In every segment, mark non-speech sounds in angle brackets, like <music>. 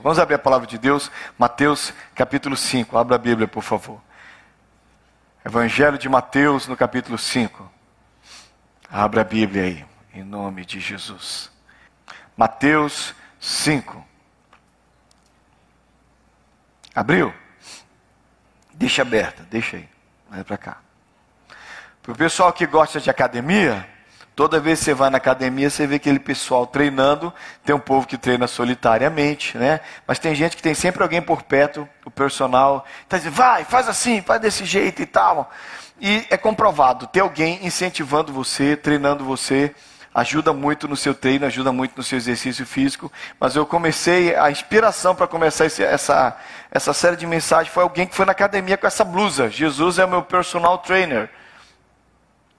Vamos abrir a palavra de Deus, Mateus capítulo 5. Abra a Bíblia, por favor. Evangelho de Mateus, no capítulo 5. Abra a Bíblia aí, em nome de Jesus. Mateus 5. Abriu? Deixa aberta, deixa aí. Vai para cá. Para o pessoal que gosta de academia, toda vez que você vai na academia, você vê aquele pessoal treinando. Tem um povo que treina solitariamente, né? Mas tem gente que tem sempre alguém por perto, o personal, está dizendo, vai, faz assim, faz desse jeito e tal. E é comprovado, ter alguém incentivando você, treinando você ajuda muito no seu treino, ajuda muito no seu exercício físico. Mas eu comecei, a inspiração para começar esse, essa, essa série de mensagens foi alguém que foi na academia com essa blusa. Jesus é o meu personal trainer.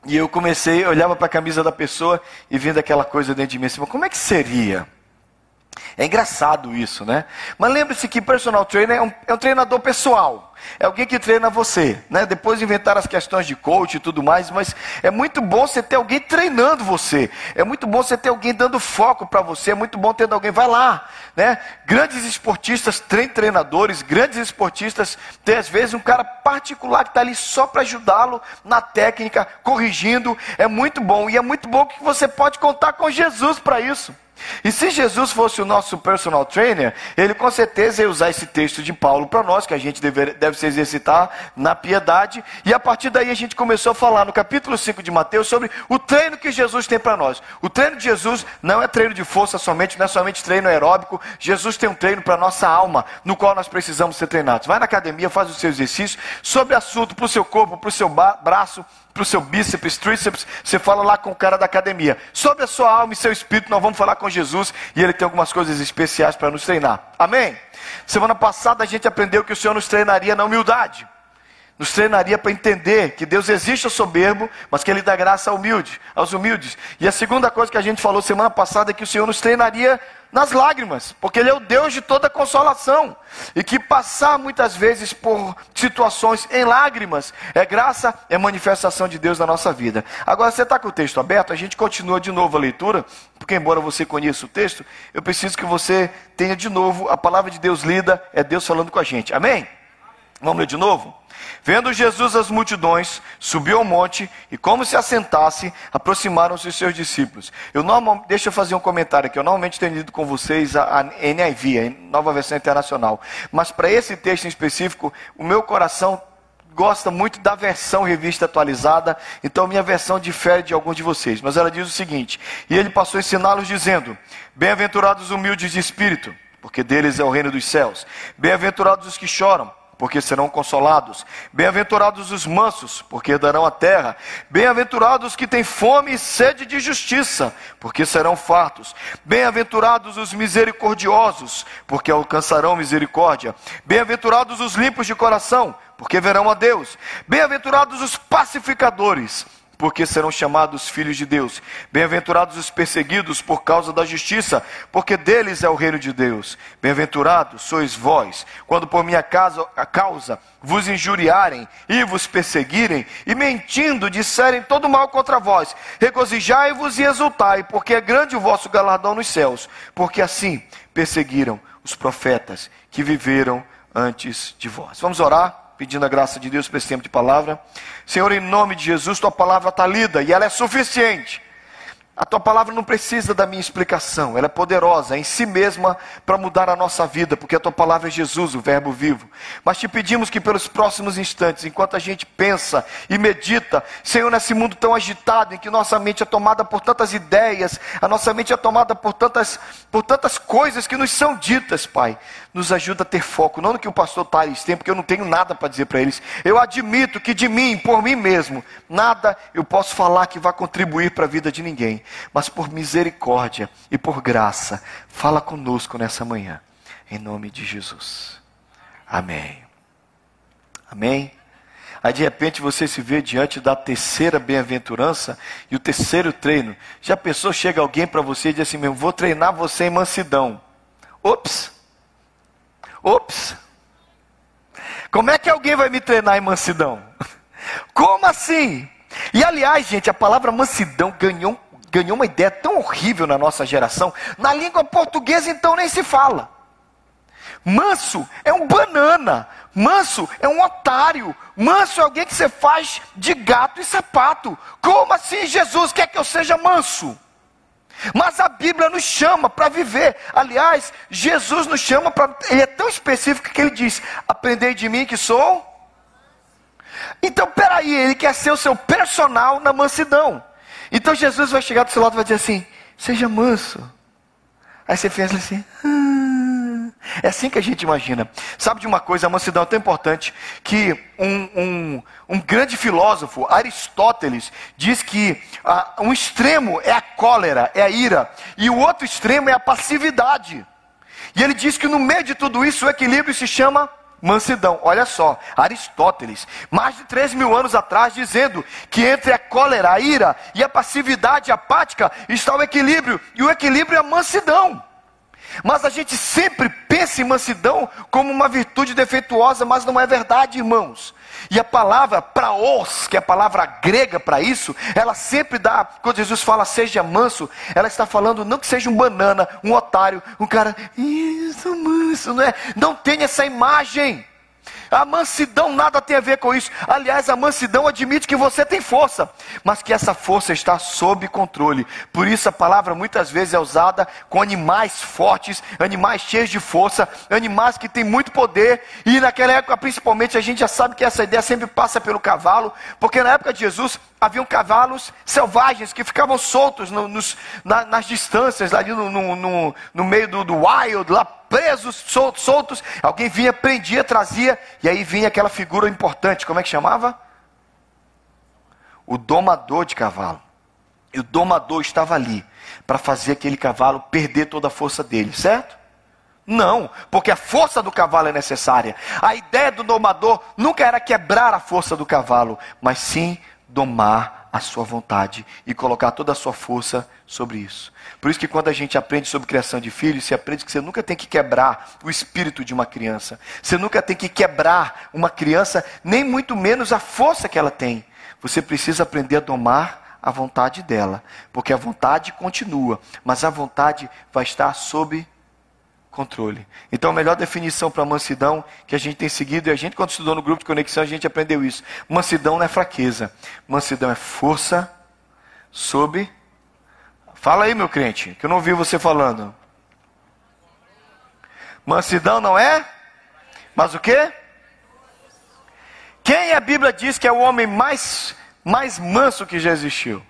E eu comecei, olhava para a camisa da pessoa e vendo aquela coisa dentro de mim assim, como é que seria? É engraçado isso, né? Mas lembre-se que personal trainer é um, é um, treinador pessoal. É alguém que treina você, né? Depois inventaram as questões de coach e tudo mais, mas é muito bom você ter alguém treinando você. É muito bom você ter alguém dando foco para você. É muito bom ter alguém, vai lá, né? Grandes esportistas têm treinadores, grandes esportistas têm às vezes um cara particular que está ali só para ajudá-lo na técnica, corrigindo. É muito bom e é muito bom que você pode contar com Jesus para isso. E se Jesus fosse o nosso personal trainer, ele com certeza ia usar esse texto de Paulo para nós, que a gente deve, deve se exercitar na piedade. E a partir daí a gente começou a falar no capítulo 5 de Mateus sobre o treino que Jesus tem para nós. O treino de Jesus não é treino de força somente, não é somente treino aeróbico. Jesus tem um treino para a nossa alma, no qual nós precisamos ser treinados. Vai na academia, faz o seu exercício sobre assunto para o seu corpo, para o seu braço, para o seu bíceps, tríceps, você fala lá com o cara da academia. Sobre a sua alma e seu espírito, nós vamos falar com Jesus e ele tem algumas coisas especiais para nos treinar. Amém? Semana passada a gente aprendeu que o Senhor nos treinaria na humildade. Nos treinaria para entender que Deus existe ao soberbo, mas que Ele dá graça ao humilde, aos humildes. E a segunda coisa que a gente falou semana passada é que o Senhor nos treinaria nas lágrimas, porque Ele é o Deus de toda consolação, e que passar muitas vezes por situações em lágrimas é graça, é manifestação de Deus na nossa vida. Agora você está com o texto aberto, a gente continua de novo a leitura, porque embora você conheça o texto, eu preciso que você tenha de novo a palavra de Deus lida, é Deus falando com a gente. Amém? Vamos ler de novo? Vendo Jesus as multidões, subiu ao monte e, como se assentasse, aproximaram-se os seus discípulos. Eu normal, deixa eu fazer um comentário aqui. Eu normalmente tenho lido com vocês a, a NIV, a Nova Versão Internacional. Mas para esse texto em específico, o meu coração gosta muito da versão revista atualizada, então minha versão difere de alguns de vocês. Mas ela diz o seguinte: E ele passou a ensiná-los, dizendo: Bem-aventurados os humildes de espírito, porque deles é o reino dos céus. Bem-aventurados os que choram porque serão consolados. Bem-aventurados os mansos, porque darão a terra. Bem-aventurados os que têm fome e sede de justiça, porque serão fartos. Bem-aventurados os misericordiosos, porque alcançarão misericórdia. Bem-aventurados os limpos de coração, porque verão a Deus. Bem-aventurados os pacificadores, porque serão chamados filhos de Deus. Bem-aventurados os perseguidos por causa da justiça, porque deles é o reino de Deus. Bem-aventurados sois vós, quando por minha causa, causa vos injuriarem e vos perseguirem, e mentindo disserem todo mal contra vós. Regozijai-vos e exultai, porque é grande o vosso galardão nos céus, porque assim perseguiram os profetas que viveram antes de vós. Vamos orar? Pedindo a graça de Deus para esse tempo de palavra. Senhor, em nome de Jesus, tua palavra está lida e ela é suficiente a tua palavra não precisa da minha explicação, ela é poderosa em si mesma para mudar a nossa vida, porque a tua palavra é Jesus, o Verbo vivo. Mas te pedimos que pelos próximos instantes, enquanto a gente pensa e medita, Senhor, nesse mundo tão agitado, em que nossa mente é tomada por tantas ideias, a nossa mente é tomada por tantas, por tantas coisas que nos são ditas, Pai, nos ajuda a ter foco, não no que o pastor Tales tem, porque eu não tenho nada para dizer para eles. Eu admito que de mim, por mim mesmo, nada eu posso falar que vai contribuir para a vida de ninguém mas por misericórdia e por graça, fala conosco nessa manhã, em nome de Jesus. Amém. Amém. Aí de repente você se vê diante da terceira bem-aventurança e o terceiro treino. Já pensou, chega alguém para você e diz assim mesmo, vou treinar você em mansidão. Ops! Ops! Como é que alguém vai me treinar em mansidão? <laughs> Como assim? E aliás, gente, a palavra mansidão ganhou ganhou uma ideia tão horrível na nossa geração. Na língua portuguesa, então, nem se fala. Manso é um banana. Manso é um otário. Manso é alguém que você faz de gato e sapato. Como assim, Jesus quer que eu seja manso? Mas a Bíblia nos chama para viver. Aliás, Jesus nos chama para. Ele é tão específico que ele diz: Aprendei de mim que sou. Então, peraí, ele quer ser o seu personal na mansidão. Então, Jesus vai chegar do seu lado e vai dizer assim: Seja manso. Aí você pensa assim. Ah. É assim que a gente imagina. Sabe de uma coisa, a mansidão é tão importante que um, um, um grande filósofo, Aristóteles, diz que ah, um extremo é a cólera, é a ira, e o outro extremo é a passividade. E ele diz que no meio de tudo isso o equilíbrio se chama mansidão. Olha só, Aristóteles, mais de 3 mil anos atrás, dizendo que entre a cólera, a ira e a passividade apática está o equilíbrio, e o equilíbrio é a mansidão. Mas a gente sempre pensa em mansidão como uma virtude defeituosa, mas não é verdade, irmãos. E a palavra praos, que é a palavra grega para isso, ela sempre dá, quando Jesus fala seja manso, ela está falando não que seja um banana, um otário, um cara, isso manso, não é? Não tem essa imagem. A mansidão nada tem a ver com isso. Aliás, a mansidão admite que você tem força, mas que essa força está sob controle. Por isso a palavra muitas vezes é usada com animais fortes, animais cheios de força, animais que têm muito poder. E naquela época, principalmente, a gente já sabe que essa ideia sempre passa pelo cavalo, porque na época de Jesus haviam cavalos selvagens que ficavam soltos no, nos, na, nas distâncias, ali no, no, no meio do, do wild, lá presos, soltos, soltos. Alguém vinha, prendia, trazia, e aí vinha aquela figura importante, como é que chamava? O domador de cavalo. E o domador estava ali para fazer aquele cavalo perder toda a força dele, certo? Não, porque a força do cavalo é necessária. A ideia do domador nunca era quebrar a força do cavalo, mas sim domar a sua vontade e colocar toda a sua força sobre isso. Por isso que quando a gente aprende sobre criação de filhos, você aprende que você nunca tem que quebrar o espírito de uma criança. Você nunca tem que quebrar uma criança, nem muito menos a força que ela tem. Você precisa aprender a domar a vontade dela, porque a vontade continua, mas a vontade vai estar sob controle. Então, a melhor definição para mansidão que a gente tem seguido, e a gente, quando estudou no grupo de conexão, a gente aprendeu isso. Mansidão não é fraqueza, mansidão é força sob. Fala aí, meu crente, que eu não ouvi você falando. Mansidão não é? Mas o que? Quem a Bíblia diz que é o homem mais, mais manso que já existiu?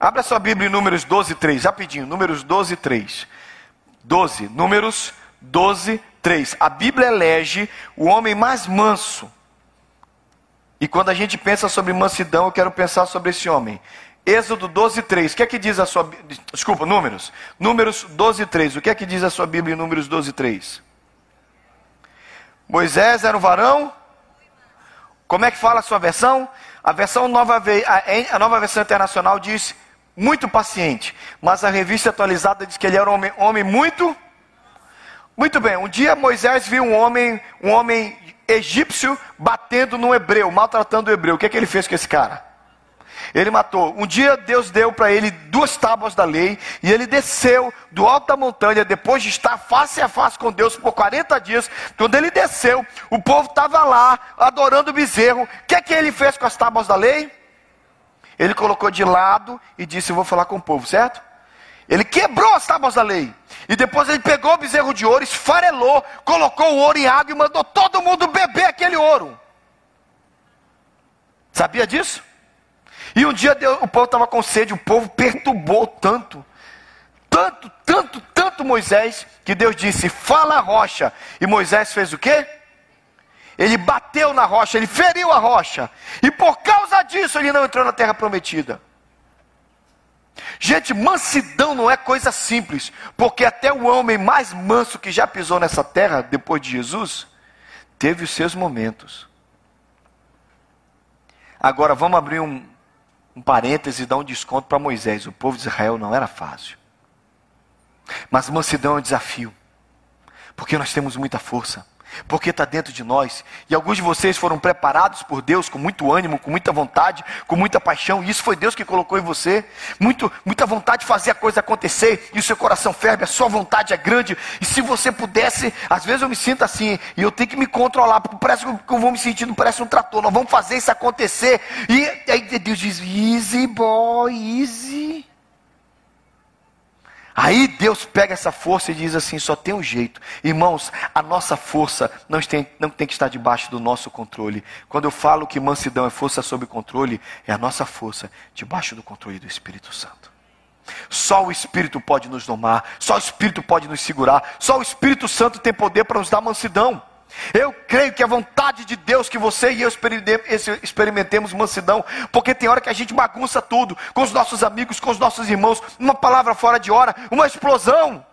Abra sua Bíblia em Números 12, 3, rapidinho, Números 12, 3. 12, Números 12, 3. A Bíblia elege o homem mais manso. E quando a gente pensa sobre mansidão, eu quero pensar sobre esse homem. Êxodo 12, 3. O que é que diz a sua Desculpa, Números. Números 12, 3. O que é que diz a sua Bíblia em Números 12, 3? Moisés era um varão. Como é que fala a sua versão? A versão nova, a nova versão internacional diz muito paciente. Mas a revista atualizada diz que ele era um homem, homem muito. Muito bem. Um dia Moisés viu um homem, um homem egípcio batendo no hebreu, maltratando o hebreu. O que, é que ele fez com esse cara? Ele matou. Um dia Deus deu para ele duas tábuas da lei e ele desceu do alto da montanha depois de estar face a face com Deus por 40 dias. Quando ele desceu, o povo estava lá adorando o bezerro. O que é que ele fez com as tábuas da lei? Ele colocou de lado e disse: Eu vou falar com o povo, certo? Ele quebrou as tábuas da lei. E depois ele pegou o bezerro de ouro, esfarelou, colocou o ouro em água e mandou todo mundo beber aquele ouro. Sabia disso? E um dia Deus, o povo estava com sede, o povo perturbou tanto, tanto, tanto, tanto Moisés, que Deus disse: Fala a rocha. E Moisés fez o quê? Ele bateu na rocha, ele feriu a rocha. E por causa disso ele não entrou na terra prometida. Gente, mansidão não é coisa simples, porque até o homem mais manso que já pisou nessa terra depois de Jesus teve os seus momentos. Agora vamos abrir um, um parêntese e dar um desconto para Moisés. O povo de Israel não era fácil. Mas mansidão é um desafio, porque nós temos muita força. Porque está dentro de nós. E alguns de vocês foram preparados por Deus com muito ânimo, com muita vontade, com muita paixão. E isso foi Deus que colocou em você. Muito, muita vontade de fazer a coisa acontecer. E o seu coração ferve, a sua vontade é grande. E se você pudesse, às vezes eu me sinto assim, e eu tenho que me controlar, porque parece que eu vou me sentindo, parece um trator. Nós vamos fazer isso acontecer. E aí Deus diz: easy boy, easy. Aí Deus pega essa força e diz assim: só tem um jeito. Irmãos, a nossa força não tem, não tem que estar debaixo do nosso controle. Quando eu falo que mansidão é força sob controle, é a nossa força debaixo do controle do Espírito Santo. Só o Espírito pode nos domar, só o Espírito pode nos segurar, só o Espírito Santo tem poder para nos dar mansidão. Eu creio que é vontade de Deus que você e eu experimentemos mansidão, porque tem hora que a gente bagunça tudo, com os nossos amigos, com os nossos irmãos, uma palavra fora de hora, uma explosão.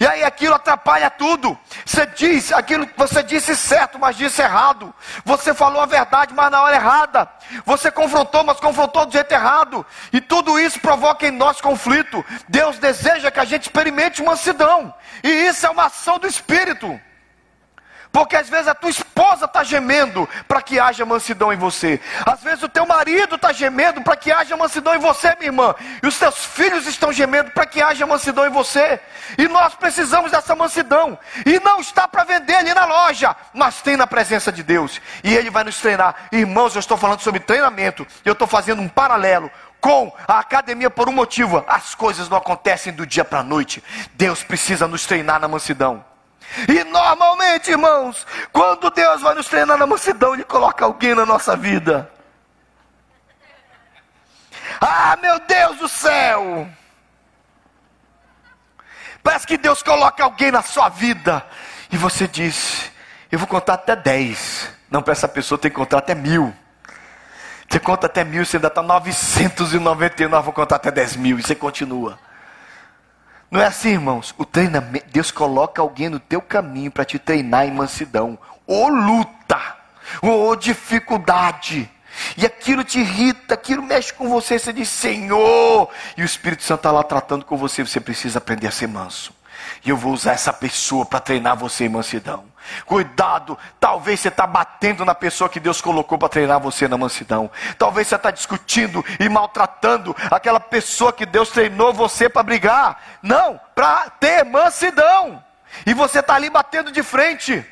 E aí aquilo atrapalha tudo. Você diz aquilo que você disse certo, mas disse errado. Você falou a verdade, mas na hora errada. Você confrontou, mas confrontou do jeito errado. E tudo isso provoca em nós conflito. Deus deseja que a gente experimente mansidão. E isso é uma ação do Espírito. Porque às vezes a tua esposa está gemendo para que haja mansidão em você. Às vezes o teu marido está gemendo para que haja mansidão em você, minha irmã. E os teus filhos estão gemendo para que haja mansidão em você. E nós precisamos dessa mansidão. E não está para vender ali na loja, mas tem na presença de Deus. E Ele vai nos treinar. Irmãos, eu estou falando sobre treinamento. Eu estou fazendo um paralelo com a academia por um motivo. As coisas não acontecem do dia para a noite. Deus precisa nos treinar na mansidão. E normalmente, irmãos, quando Deus vai nos treinar na mansidão, Ele coloca alguém na nossa vida. Ah, meu Deus do céu! Parece que Deus coloca alguém na sua vida e você diz: Eu vou contar até 10. Não, para essa pessoa tem que contar até mil. Você conta até mil, você ainda está 999, vou contar até 10 mil, e você continua. Não é assim, irmãos. O treinamento, Deus coloca alguém no teu caminho para te treinar em mansidão. Ou luta, ou dificuldade. E aquilo te irrita, aquilo mexe com você, você diz, Senhor. E o Espírito Santo está lá tratando com você, você precisa aprender a ser manso. E eu vou usar essa pessoa para treinar você em mansidão. Cuidado, talvez você está batendo na pessoa que Deus colocou para treinar você na mansidão. Talvez você está discutindo e maltratando aquela pessoa que Deus treinou você para brigar. Não, para ter mansidão. E você está ali batendo de frente.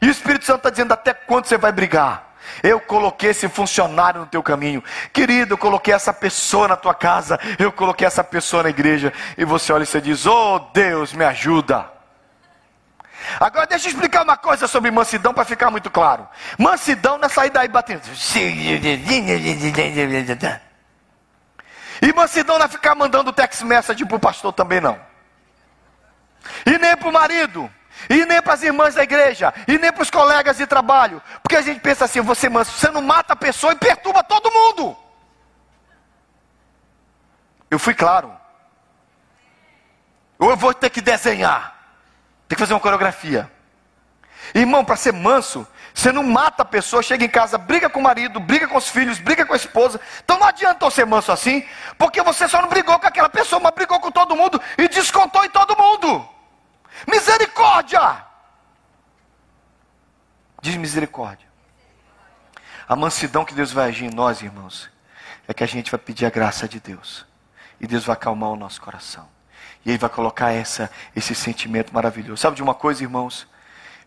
E o Espírito Santo está dizendo: até quando você vai brigar? Eu coloquei esse funcionário no teu caminho. Querido, eu coloquei essa pessoa na tua casa. Eu coloquei essa pessoa na igreja. E você olha e você diz: Oh Deus, me ajuda. Agora deixa eu explicar uma coisa sobre mansidão para ficar muito claro. Mansidão não é sair daí batendo. E mansidão não é ficar mandando text message para o pastor também não. E nem para o marido. E nem para as irmãs da igreja, e nem para os colegas de trabalho, porque a gente pensa assim: você manso, você não mata a pessoa e perturba todo mundo. Eu fui claro. Ou eu vou ter que desenhar, tem que fazer uma coreografia. Irmão, para ser manso, você não mata a pessoa, chega em casa, briga com o marido, briga com os filhos, briga com a esposa. Então não adianta ser manso assim, porque você só não brigou com aquela pessoa, mas brigou com todo mundo e descontou em todo mundo. Misericórdia! Diz misericórdia. A mansidão que Deus vai agir em nós, irmãos, é que a gente vai pedir a graça de Deus. E Deus vai acalmar o nosso coração. E Ele vai colocar essa, esse sentimento maravilhoso. Sabe de uma coisa, irmãos?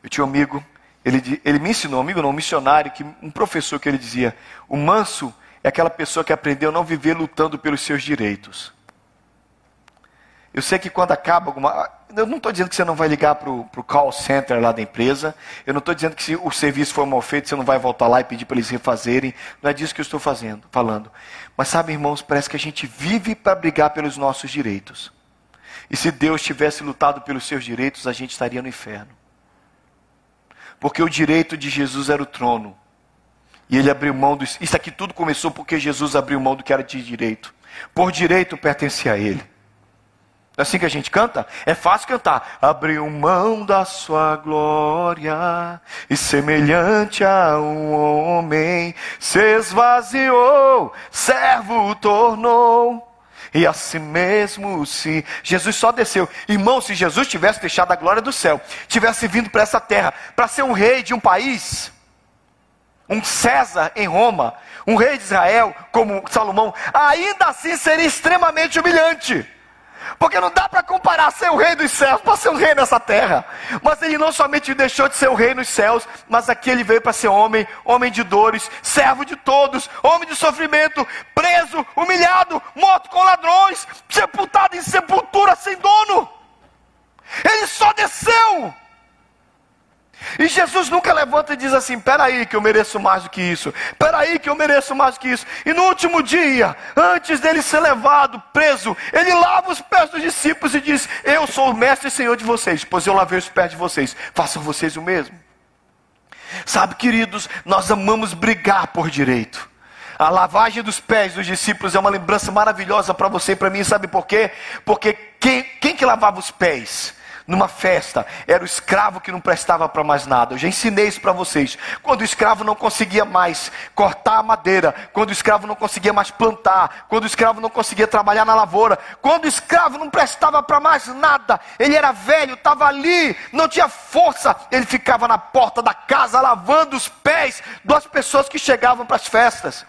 Eu tinha um amigo, ele, ele me ensinou, um amigo não, um missionário, que, um professor que ele dizia: o manso é aquela pessoa que aprendeu a não viver lutando pelos seus direitos. Eu sei que quando acaba alguma. Eu não estou dizendo que você não vai ligar para o call center lá da empresa. Eu não estou dizendo que se o serviço for mal feito, você não vai voltar lá e pedir para eles refazerem. Não é disso que eu estou fazendo, falando. Mas sabe, irmãos, parece que a gente vive para brigar pelos nossos direitos. E se Deus tivesse lutado pelos seus direitos, a gente estaria no inferno. Porque o direito de Jesus era o trono. E ele abriu mão dos. Isso aqui tudo começou porque Jesus abriu mão do que era de direito. Por direito pertencia a ele. É assim que a gente canta? É fácil cantar. Abriu mão da sua glória e semelhante a um homem se esvaziou, servo tornou. E assim mesmo se Jesus só desceu. Irmão, se Jesus tivesse deixado a glória do céu, tivesse vindo para essa terra para ser um rei de um país, um César em Roma, um rei de Israel como Salomão, ainda assim seria extremamente humilhante. Porque não dá para comparar ser o rei dos céus para ser um rei nessa terra. Mas ele não somente deixou de ser o rei nos céus, mas aqui ele veio para ser homem, homem de dores, servo de todos, homem de sofrimento, preso, humilhado, morto com ladrões, sepultado em sepultura sem dono. Ele só desceu. E Jesus nunca levanta e diz assim: peraí, que eu mereço mais do que isso, peraí, que eu mereço mais do que isso. E no último dia, antes dele ser levado, preso, ele lava os pés dos discípulos e diz: Eu sou o mestre e senhor de vocês, pois eu lavei os pés de vocês, façam vocês o mesmo. Sabe, queridos, nós amamos brigar por direito. A lavagem dos pés dos discípulos é uma lembrança maravilhosa para você e para mim, sabe por quê? Porque quem, quem que lavava os pés? Numa festa, era o escravo que não prestava para mais nada. Eu já ensinei isso para vocês. Quando o escravo não conseguia mais cortar a madeira, quando o escravo não conseguia mais plantar, quando o escravo não conseguia trabalhar na lavoura, quando o escravo não prestava para mais nada, ele era velho, estava ali, não tinha força, ele ficava na porta da casa lavando os pés das pessoas que chegavam para as festas.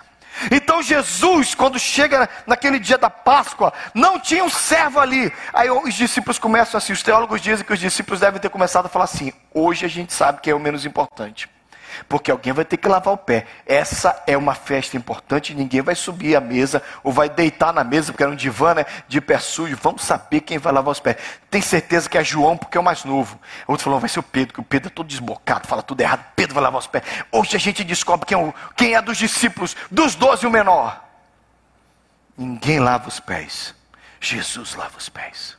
Então Jesus, quando chega naquele dia da Páscoa, não tinha um servo ali. Aí os discípulos começam assim, os teólogos dizem que os discípulos devem ter começado a falar assim: hoje a gente sabe que é o menos importante porque alguém vai ter que lavar o pé. Essa é uma festa importante, ninguém vai subir à mesa ou vai deitar na mesa, porque era um divã né, de pé sujo. Vamos saber quem vai lavar os pés. Tem certeza que é João, porque é o mais novo. Outro falou, vai ser o Pedro, que o Pedro é todo desbocado, fala tudo errado. Pedro vai lavar os pés. Hoje a gente descobre quem é, o, quem é dos discípulos, dos doze o menor. Ninguém lava os pés. Jesus lava os pés.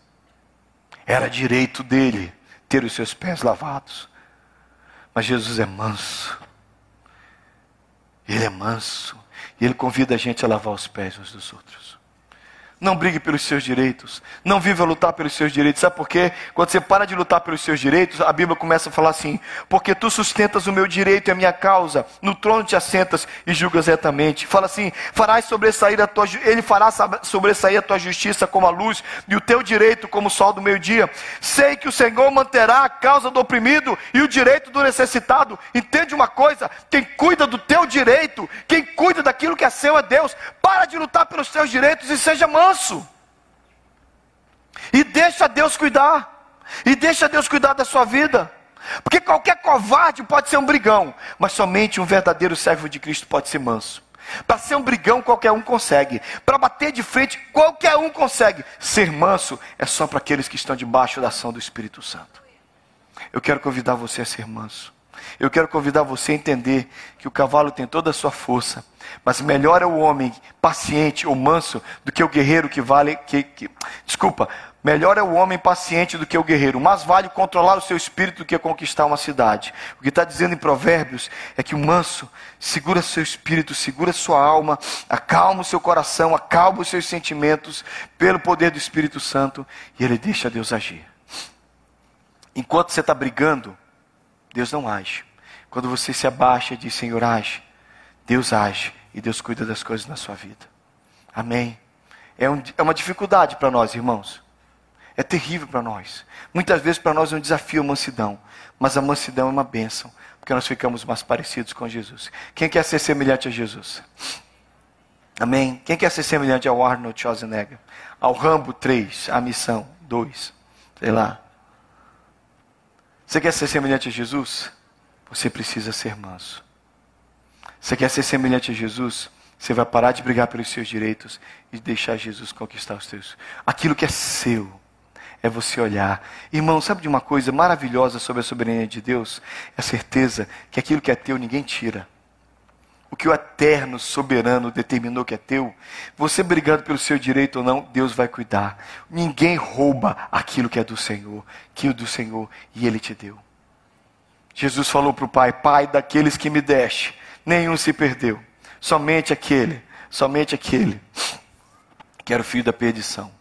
Era direito dele ter os seus pés lavados. Mas Jesus é manso. Ele é manso. E ele convida a gente a lavar os pés uns dos outros. Não brigue pelos seus direitos. Não viva a lutar pelos seus direitos. Sabe por quê? Quando você para de lutar pelos seus direitos, a Bíblia começa a falar assim: Porque tu sustentas o meu direito e a minha causa, no trono te assentas e julgas retamente. Fala assim: farás sobressair a tua, Ele fará sobressair a tua justiça como a luz e o teu direito como o sol do meio-dia. Sei que o Senhor manterá a causa do oprimido e o direito do necessitado. Entende uma coisa: quem cuida do teu direito, quem cuida daquilo que é seu é Deus. Para de lutar pelos teus direitos e seja manso manso. E deixa Deus cuidar. E deixa Deus cuidar da sua vida. Porque qualquer covarde pode ser um brigão, mas somente um verdadeiro servo de Cristo pode ser manso. Para ser um brigão, qualquer um consegue. Para bater de frente, qualquer um consegue. Ser manso é só para aqueles que estão debaixo da ação do Espírito Santo. Eu quero convidar você a ser manso. Eu quero convidar você a entender que o cavalo tem toda a sua força, mas melhor é o homem paciente ou manso do que o guerreiro que vale. Que, que, desculpa, melhor é o homem paciente do que o guerreiro. Mas vale controlar o seu espírito do que conquistar uma cidade. O que está dizendo em Provérbios é que o manso segura seu espírito, segura sua alma, acalma o seu coração, acalma os seus sentimentos pelo poder do Espírito Santo e ele deixa Deus agir. Enquanto você está brigando, Deus não age. Quando você se abaixa e diz, Senhor, age, Deus age e Deus cuida das coisas na sua vida. Amém. É, um, é uma dificuldade para nós, irmãos. É terrível para nós. Muitas vezes para nós é um desafio a mansidão. Mas a mansidão é uma bênção. Porque nós ficamos mais parecidos com Jesus. Quem quer ser semelhante a Jesus? Amém? Quem quer ser semelhante ao Arnold Schwarzenegger? Ao Rambo 3, a missão 2. Sei lá. Você quer ser semelhante a Jesus? Você precisa ser manso. Você quer ser semelhante a Jesus? Você vai parar de brigar pelos seus direitos e deixar Jesus conquistar os seus. Aquilo que é seu é você olhar. Irmão, sabe de uma coisa maravilhosa sobre a soberania de Deus? É a certeza que aquilo que é teu ninguém tira o que o eterno soberano determinou que é teu, você brigando pelo seu direito ou não, Deus vai cuidar. Ninguém rouba aquilo que é do Senhor, que é do Senhor e Ele te deu. Jesus falou para o Pai: Pai, daqueles que me deste, nenhum se perdeu, somente aquele, somente aquele que era o filho da perdição.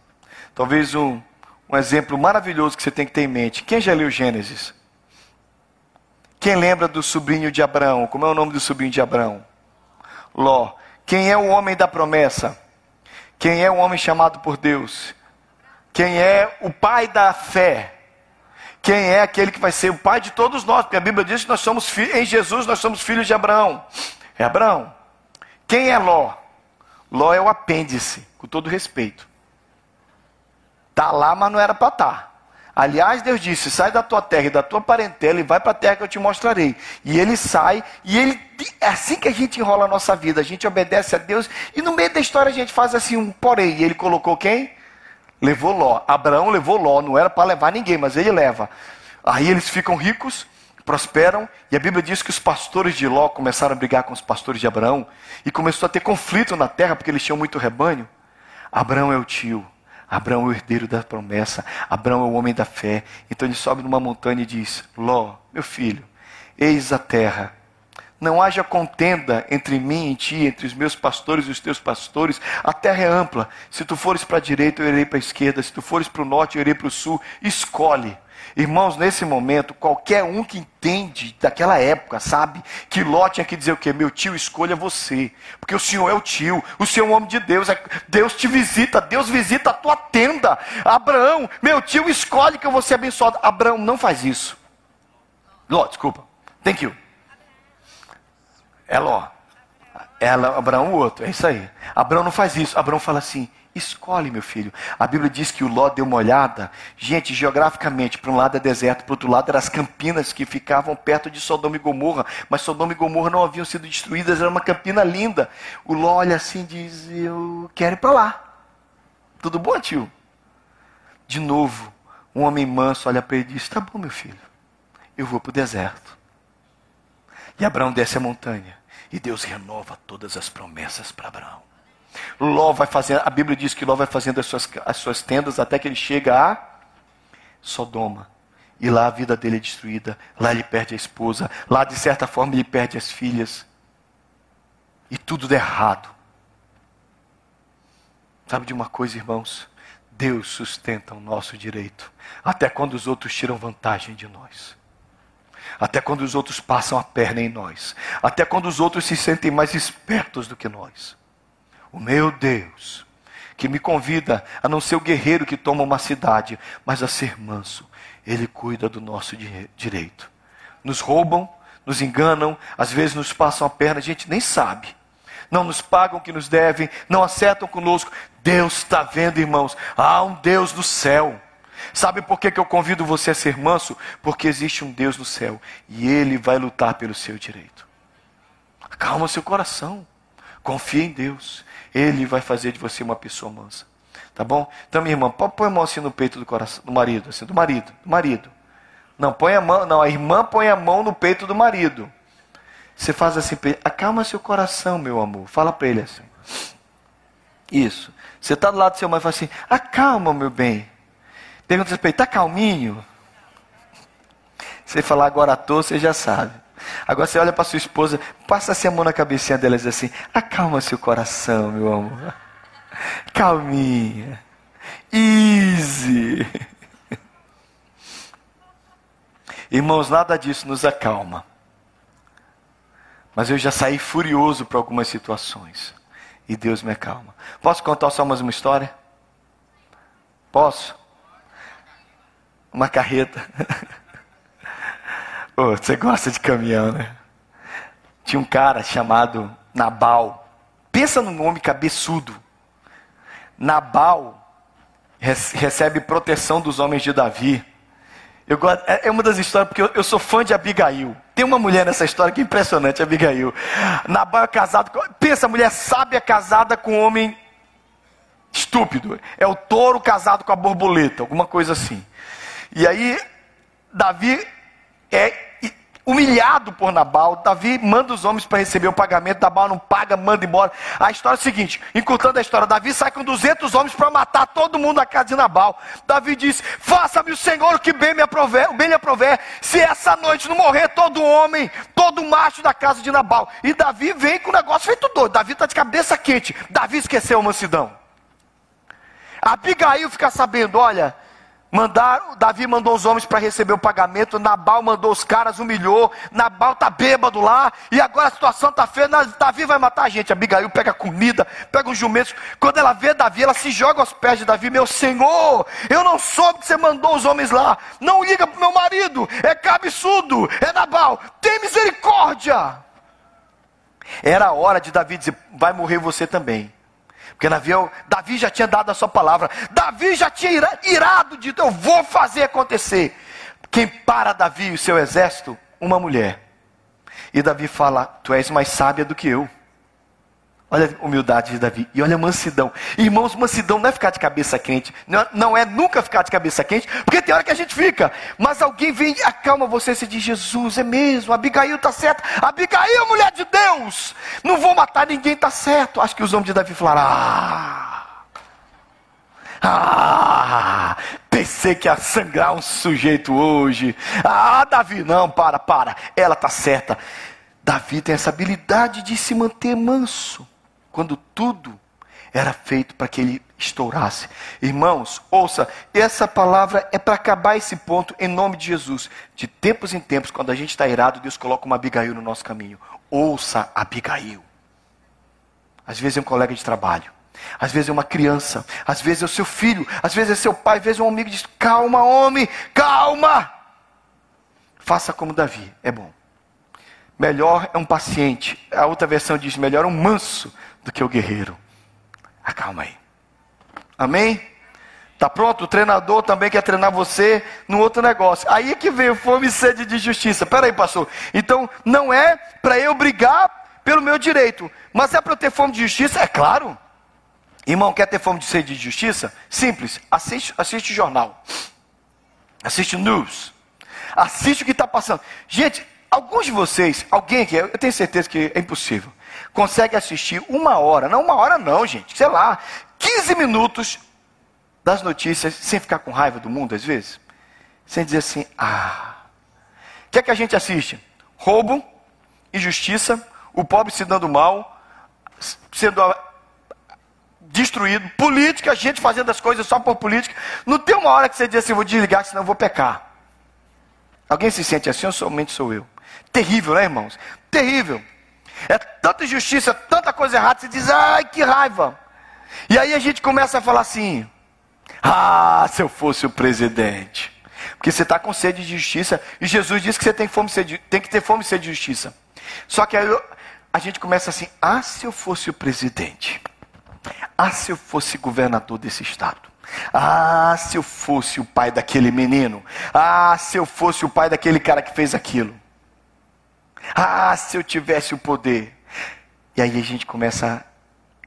Talvez um, um exemplo maravilhoso que você tem que ter em mente. Quem já leu Gênesis? Quem lembra do sobrinho de Abraão? Como é o nome do sobrinho de Abraão? Ló. Quem é o homem da promessa? Quem é o homem chamado por Deus? Quem é o pai da fé? Quem é aquele que vai ser o pai de todos nós? Porque a Bíblia diz que nós somos em Jesus nós somos filhos de Abraão. É Abraão. Quem é Ló? Ló é o apêndice, com todo respeito. Tá lá, mas não era para estar. Aliás, Deus disse: sai da tua terra e da tua parentela e vai para a terra que eu te mostrarei. E ele sai, e ele é assim que a gente enrola a nossa vida. A gente obedece a Deus e no meio da história a gente faz assim um porém. E ele colocou quem? Levou Ló. Abraão levou Ló, não era para levar ninguém, mas ele leva. Aí eles ficam ricos, prosperam, e a Bíblia diz que os pastores de Ló começaram a brigar com os pastores de Abraão, e começou a ter conflito na terra, porque eles tinham muito rebanho. Abraão é o tio, Abraão é o herdeiro da promessa, Abraão é o homem da fé. Então ele sobe numa montanha e diz: Ló, meu filho, eis a terra não haja contenda entre mim e ti, entre os meus pastores e os teus pastores. A terra é ampla. Se tu fores para a direita, eu irei para a esquerda. Se tu fores para o norte, eu irei para o sul. Escolhe. Irmãos, nesse momento, qualquer um que entende daquela época, sabe que Ló tinha que dizer o quê? Meu tio, escolha você. Porque o Senhor é o tio, o Senhor é um homem de Deus. É, Deus te visita, Deus visita a tua tenda. Abraão, meu tio, escolhe que eu vou ser abençoado. Abraão, não faz isso. Ló, desculpa. Thank you. É Ló. Ela, Abraão, o outro. É isso aí. Abraão não faz isso. Abraão fala assim: escolhe, meu filho. A Bíblia diz que o Ló deu uma olhada. Gente, geograficamente, para um lado é deserto, para o outro lado eram as campinas que ficavam perto de Sodoma e Gomorra. Mas Sodoma e Gomorra não haviam sido destruídas, era uma campina linda. O Ló olha assim e diz: Eu quero ir para lá. Tudo bom, tio? De novo, um homem manso olha para ele e diz: Tá bom, meu filho. Eu vou para o deserto. E Abraão desce a montanha. E Deus renova todas as promessas para Abraão. Ló vai fazendo, a Bíblia diz que Ló vai fazendo as suas, as suas tendas até que ele chega a Sodoma. E lá a vida dele é destruída. Lá ele perde a esposa. Lá, de certa forma, ele perde as filhas. E tudo dá errado. Sabe de uma coisa, irmãos? Deus sustenta o nosso direito. Até quando os outros tiram vantagem de nós até quando os outros passam a perna em nós, até quando os outros se sentem mais espertos do que nós. O meu Deus, que me convida a não ser o guerreiro que toma uma cidade, mas a ser manso, ele cuida do nosso direito. Nos roubam, nos enganam, às vezes nos passam a perna, a gente nem sabe. Não nos pagam o que nos devem, não acertam conosco. Deus está vendo, irmãos. Há um Deus no céu Sabe por que, que eu convido você a ser manso? Porque existe um Deus no céu e Ele vai lutar pelo seu direito. Calma seu coração. Confie em Deus. Ele vai fazer de você uma pessoa mansa. Tá bom? Então, minha irmã, põe a mão assim no peito do coração, do marido, assim, do marido, do marido. Não, põe a mão, não, a irmã põe a mão no peito do marido. Você faz assim, acalma seu coração, meu amor. Fala para ele assim. Isso. Você está do lado do seu mãe e fala assim: acalma, meu bem. Pergunta para ele, está calminho? Você falar agora à toa, você já sabe. Agora você olha para sua esposa, passa assim a mão na cabecinha dela e diz assim: acalma seu coração, meu amor. Calminha. Easy. Irmãos, nada disso nos acalma. Mas eu já saí furioso para algumas situações. E Deus me acalma. Posso contar só mais uma história? Posso? Uma carreta. <laughs> oh, você gosta de caminhão, né? Tinha um cara chamado Nabal. Pensa num homem cabeçudo. Nabal recebe proteção dos homens de Davi. Eu gosto, é, é uma das histórias, porque eu, eu, sou fã de Abigail. Tem uma mulher nessa história que é impressionante, Abigail. Nabal é casado com. Pensa, mulher sábia casada com um homem estúpido. É o touro casado com a borboleta, alguma coisa assim. E aí, Davi é humilhado por Nabal. Davi manda os homens para receber o pagamento. Nabal não paga, manda embora. A história é a seguinte: encurtando a história, Davi sai com 200 homens para matar todo mundo na casa de Nabal. Davi diz: Faça-me o Senhor o que bem me aprover, bem lhe aprover. Se essa noite não morrer todo homem, todo macho da casa de Nabal. E Davi vem com o negócio feito doido. Davi está de cabeça quente. Davi esqueceu a mansidão. Abigail fica sabendo: olha Mandaram, Davi mandou os homens para receber o pagamento, Nabal mandou os caras, humilhou, Nabal tá bêbado lá, e agora a situação tá feia, Davi vai matar a gente. Abigail pega comida, pega os jumentos. Quando ela vê Davi, ela se joga aos pés de Davi, meu senhor, eu não soube que você mandou os homens lá. Não liga pro meu marido, é cabeçudo, é Nabal, tem misericórdia. Era a hora de Davi dizer: vai morrer você também. Porque Davi, Davi já tinha dado a sua palavra. Davi já tinha irado, dito: Eu vou fazer acontecer. Quem para Davi e o seu exército? Uma mulher. E Davi fala: Tu és mais sábia do que eu. Olha a humildade de Davi. E olha a mansidão. Irmãos, mansidão não é ficar de cabeça quente. Não, é nunca ficar de cabeça quente, porque tem hora que a gente fica. Mas alguém vem, acalma você e diz: Jesus, é mesmo, Abigail está certa. Abigail, mulher de Deus. Não vou matar ninguém, está certo. Acho que os homens de Davi falaram: Ah. Ah, pensei que ia sangrar um sujeito hoje. Ah, Davi, não, para, para. Ela está certa. Davi tem essa habilidade de se manter manso quando tudo era feito para que ele estourasse. Irmãos, ouça, essa palavra é para acabar esse ponto em nome de Jesus. De tempos em tempos, quando a gente está irado, Deus coloca uma Abigail no nosso caminho. Ouça Abigail. Às vezes é um colega de trabalho. Às vezes é uma criança, às vezes é o seu filho, às vezes é seu pai, às vezes é um amigo diz: Calma, homem, calma. Faça como Davi, é bom. Melhor é um paciente. A outra versão diz: melhor é um manso do que o guerreiro. Acalma aí. Amém? Tá pronto? O treinador também quer treinar você no outro negócio. Aí é que vem fome e sede de justiça. Peraí, pastor. Então, não é para eu brigar pelo meu direito, mas é para eu ter fome de justiça? É claro. Irmão, quer ter fome de sede de justiça? Simples. Assiste, assiste jornal. Assiste news. Assiste o que está passando. Gente, alguns de vocês, alguém aqui, eu tenho certeza que é impossível consegue assistir uma hora, não uma hora não, gente, sei lá, 15 minutos das notícias sem ficar com raiva do mundo às vezes? Sem dizer assim, ah. O que é que a gente assiste? Roubo, injustiça, o pobre se dando mal, sendo destruído, política, a gente fazendo as coisas só por política. Não tem uma hora que você diz assim, vou desligar, senão vou pecar. Alguém se sente assim ou somente sou eu? Terrível, né, irmãos? Terrível. É tanta injustiça, tanta coisa errada, você diz, ai que raiva. E aí a gente começa a falar assim: ah, se eu fosse o presidente. Porque você está com sede de justiça, e Jesus disse que você tem, fome, tem que ter fome e sede de justiça. Só que aí a gente começa assim: ah, se eu fosse o presidente. Ah, se eu fosse governador desse estado. Ah, se eu fosse o pai daquele menino. Ah, se eu fosse o pai daquele cara que fez aquilo. Ah, se eu tivesse o poder. E aí a gente começa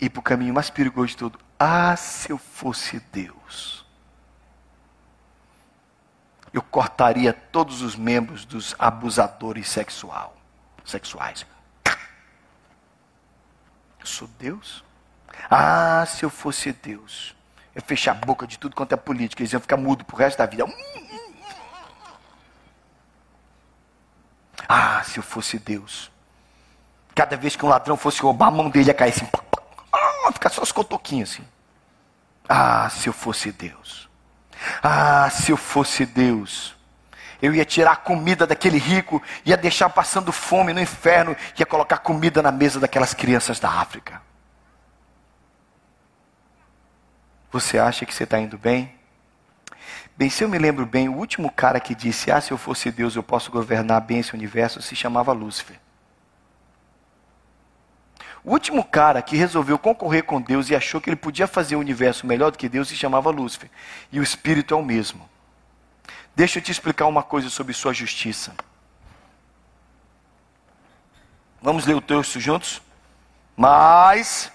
a ir para o caminho mais perigoso de tudo. Ah, se eu fosse Deus. Eu cortaria todos os membros dos abusadores sexual, sexuais. Eu sou Deus? Ah, se eu fosse Deus. Eu fechar a boca de tudo quanto é política. Eles iam ficar mudo pro resto da vida. Ah, se eu fosse Deus. Cada vez que um ladrão fosse roubar, a mão dele ia cair assim. Ah, ficar só os cotoquinhos assim. Ah, se eu fosse Deus. Ah, se eu fosse Deus. Eu ia tirar a comida daquele rico, ia deixar passando fome no inferno, ia colocar comida na mesa daquelas crianças da África. Você acha que você está indo bem? Bem, se eu me lembro bem, o último cara que disse: Ah, se eu fosse Deus, eu posso governar bem esse universo, se chamava Lúcifer. O último cara que resolveu concorrer com Deus e achou que ele podia fazer o universo melhor do que Deus se chamava Lúcifer. E o espírito é o mesmo. Deixa eu te explicar uma coisa sobre sua justiça. Vamos ler o texto juntos? Mas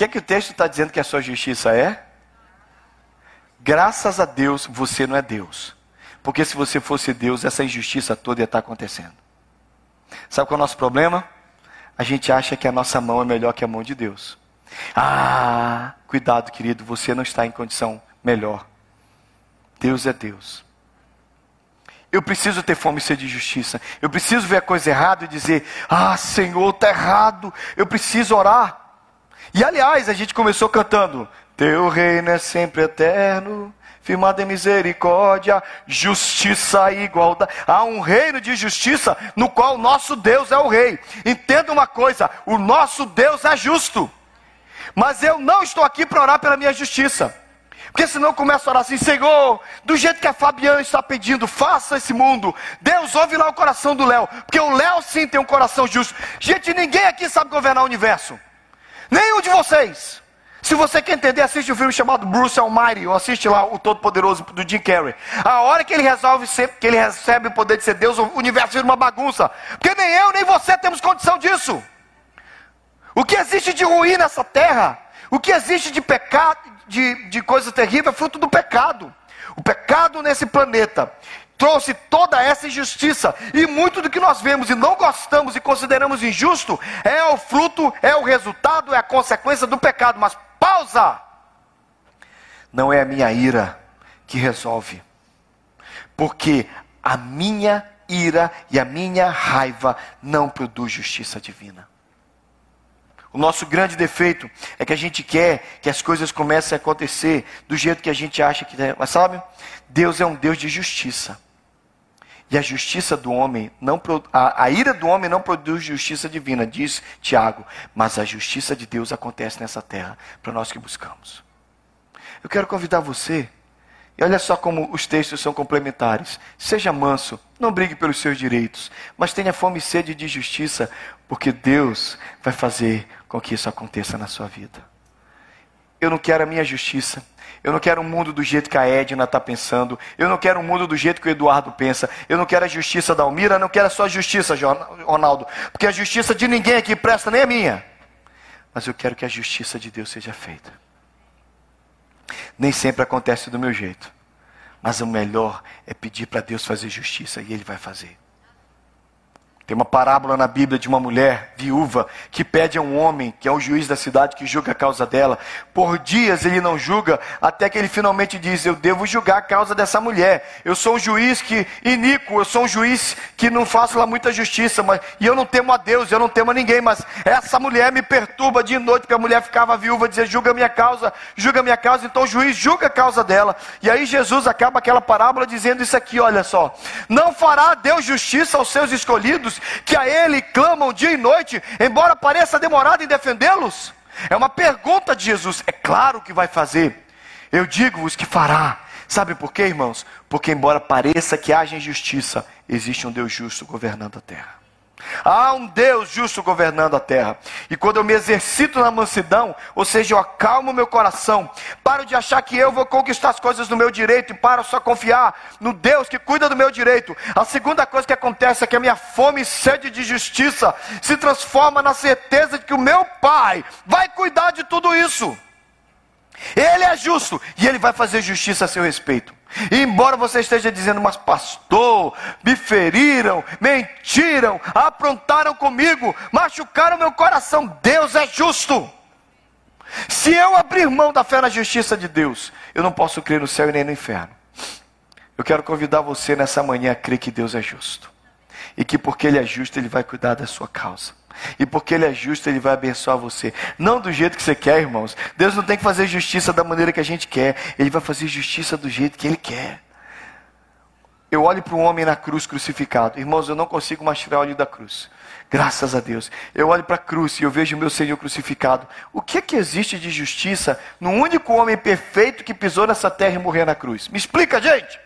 que é que o texto está dizendo que a sua justiça é? Graças a Deus você não é Deus. Porque se você fosse Deus, essa injustiça toda ia estar acontecendo. Sabe qual é o nosso problema? A gente acha que a nossa mão é melhor que a mão de Deus. Ah, cuidado, querido, você não está em condição melhor. Deus é Deus. Eu preciso ter fome e sede de justiça. Eu preciso ver a coisa errada e dizer: Ah, Senhor, está errado. Eu preciso orar. E aliás, a gente começou cantando: Teu reino é sempre eterno, firmado em misericórdia, justiça e igualdade. Há um reino de justiça no qual nosso Deus é o rei. Entenda uma coisa: o nosso Deus é justo. Mas eu não estou aqui para orar pela minha justiça. Porque senão eu começo a orar assim, Senhor, do jeito que a Fabiana está pedindo, faça esse mundo. Deus, ouve lá o coração do Léo. Porque o Léo sim tem um coração justo. Gente, ninguém aqui sabe governar o universo. Nenhum de vocês. Se você quer entender, assiste um filme chamado Bruce Almighty, ou assiste lá o Todo-Poderoso do Jim Carrey. A hora que ele resolve ser, que ele recebe o poder de ser Deus, o universo vira uma bagunça. Porque nem eu, nem você temos condição disso. O que existe de ruim nessa terra, o que existe de pecado, de, de coisa terrível, é fruto do pecado. O pecado nesse planeta trouxe toda essa injustiça. E muito do que nós vemos e não gostamos e consideramos injusto é o fruto, é o resultado, é a consequência do pecado. Mas pausa! Não é a minha ira que resolve. Porque a minha ira e a minha raiva não produz justiça divina. O nosso grande defeito é que a gente quer que as coisas comecem a acontecer do jeito que a gente acha que é. Mas sabe? Deus é um Deus de justiça. E a justiça do homem não a, a ira do homem não produz justiça divina, diz Tiago, mas a justiça de Deus acontece nessa terra para nós que buscamos. Eu quero convidar você e olha só como os textos são complementares. Seja manso, não brigue pelos seus direitos, mas tenha fome e sede de justiça, porque Deus vai fazer com que isso aconteça na sua vida. Eu não quero a minha justiça. Eu não quero um mundo do jeito que a Edna está pensando. Eu não quero um mundo do jeito que o Eduardo pensa. Eu não quero a justiça da Almira. Não quero a sua justiça, Ronaldo. Porque a justiça de ninguém aqui presta nem a minha. Mas eu quero que a justiça de Deus seja feita. Nem sempre acontece do meu jeito. Mas o melhor é pedir para Deus fazer justiça e Ele vai fazer. Tem uma parábola na Bíblia de uma mulher viúva que pede a um homem, que é o juiz da cidade, que julga a causa dela. Por dias ele não julga, até que ele finalmente diz: Eu devo julgar a causa dessa mulher. Eu sou um juiz que iníquo, eu sou um juiz que não faço lá muita justiça, mas, e eu não temo a Deus, eu não temo a ninguém, mas essa mulher me perturba de noite, porque a mulher ficava viúva, dizia: Julga a minha causa, julga a minha causa. Então o juiz julga a causa dela. E aí Jesus acaba aquela parábola dizendo isso aqui: Olha só, não fará Deus justiça aos seus escolhidos que a Ele clamam dia e noite, embora pareça demorado em defendê-los? É uma pergunta de Jesus. É claro que vai fazer. Eu digo-vos que fará. Sabe por quê, irmãos? Porque, embora pareça que haja injustiça, existe um Deus justo governando a terra. Há um Deus justo governando a terra. E quando eu me exercito na mansidão, ou seja, eu acalmo meu coração, paro de achar que eu vou conquistar as coisas do meu direito e paro só confiar no Deus que cuida do meu direito. A segunda coisa que acontece é que a minha fome e sede de justiça se transforma na certeza de que o meu Pai vai cuidar de tudo isso. Ele é justo e ele vai fazer justiça a seu respeito. E embora você esteja dizendo, mas pastor, me feriram, mentiram, aprontaram comigo, machucaram meu coração, Deus é justo. Se eu abrir mão da fé na justiça de Deus, eu não posso crer no céu e nem no inferno. Eu quero convidar você nessa manhã a crer que Deus é justo. E que porque Ele é justo, Ele vai cuidar da sua causa. E porque Ele é justo, Ele vai abençoar você. Não do jeito que você quer, irmãos. Deus não tem que fazer justiça da maneira que a gente quer. Ele vai fazer justiça do jeito que Ele quer. Eu olho para o homem na cruz crucificado. Irmãos, eu não consigo mais tirar o olho da cruz. Graças a Deus. Eu olho para a cruz e eu vejo o meu Senhor crucificado. O que é que existe de justiça no único homem perfeito que pisou nessa terra e morreu na cruz? Me explica, gente.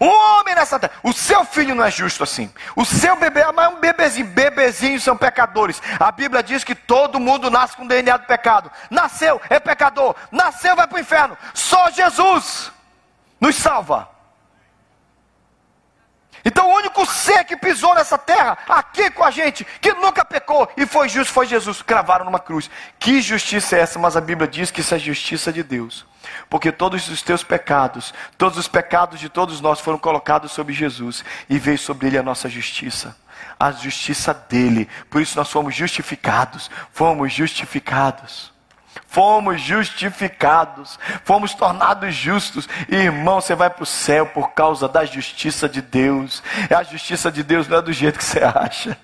Um homem nessa terra. O seu filho não é justo assim. O seu bebê, mas um bebezinho. Bebezinhos são pecadores. A Bíblia diz que todo mundo nasce com DNA do pecado. Nasceu, é pecador. Nasceu, vai para o inferno. Só Jesus nos salva. Então o único ser que pisou nessa terra, aqui com a gente, que nunca pecou e foi justo, foi Jesus. Cravaram numa cruz. Que justiça é essa? Mas a Bíblia diz que isso é justiça de Deus. Porque todos os teus pecados, todos os pecados de todos nós foram colocados sobre Jesus e veio sobre ele a nossa justiça. A justiça dele. Por isso nós fomos justificados. Fomos justificados. Fomos justificados, fomos tornados justos. E, irmão, você vai para o céu por causa da justiça de Deus. É a justiça de Deus, não é do jeito que você acha.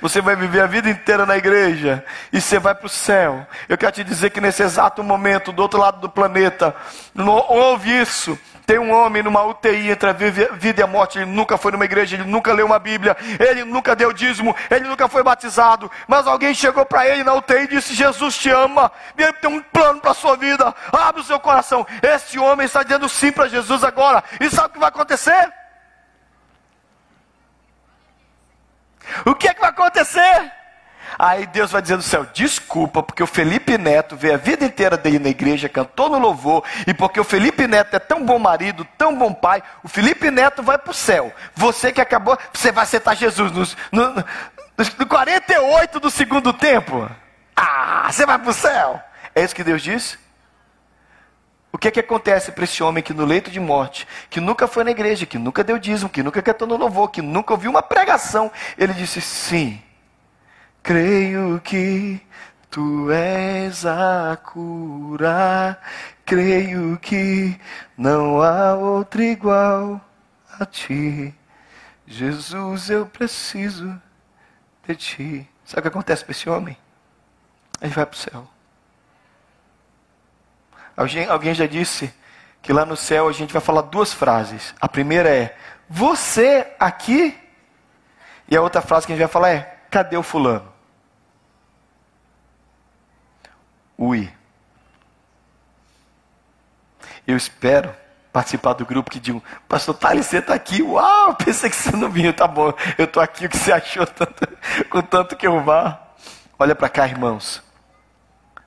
Você vai viver a vida inteira na igreja e você vai para o céu. Eu quero te dizer que nesse exato momento, do outro lado do planeta, não ouve isso. Tem um homem numa UTI entre a vida e a morte. Ele nunca foi numa igreja, ele nunca leu uma Bíblia, ele nunca deu dízimo, ele nunca foi batizado. Mas alguém chegou para ele na UTI e disse: Jesus te ama, ele tem um plano para a sua vida. Abre o seu coração. Esse homem está dizendo sim para Jesus agora. E sabe o que vai acontecer? O que é que vai acontecer? Aí Deus vai dizer do céu: desculpa, porque o Felipe Neto veio a vida inteira dele na igreja, cantou no louvor, e porque o Felipe Neto é tão bom marido, tão bom pai, o Felipe Neto vai para o céu. Você que acabou, você vai aceitar Jesus nos, no, no, no 48 do segundo tempo. Ah, você vai para o céu. É isso que Deus disse? O que é que acontece para esse homem que no leito de morte, que nunca foi na igreja, que nunca deu dízimo, que nunca cantou no louvor, que nunca ouviu uma pregação? Ele disse: Sim, creio que tu és a cura, creio que não há outro igual a ti. Jesus, eu preciso de ti. Sabe o que acontece para esse homem? Ele vai para o céu. Alguém, alguém já disse que lá no céu a gente vai falar duas frases. A primeira é: Você aqui? E a outra frase que a gente vai falar é: Cadê o fulano? Ui. Eu espero participar do grupo que diz: Pastor Thales, você está aqui? Uau, <laughs> pensei que você não vinha. Tá bom, eu estou aqui. O que você achou tanto, tanto que eu vá? Olha para cá, irmãos.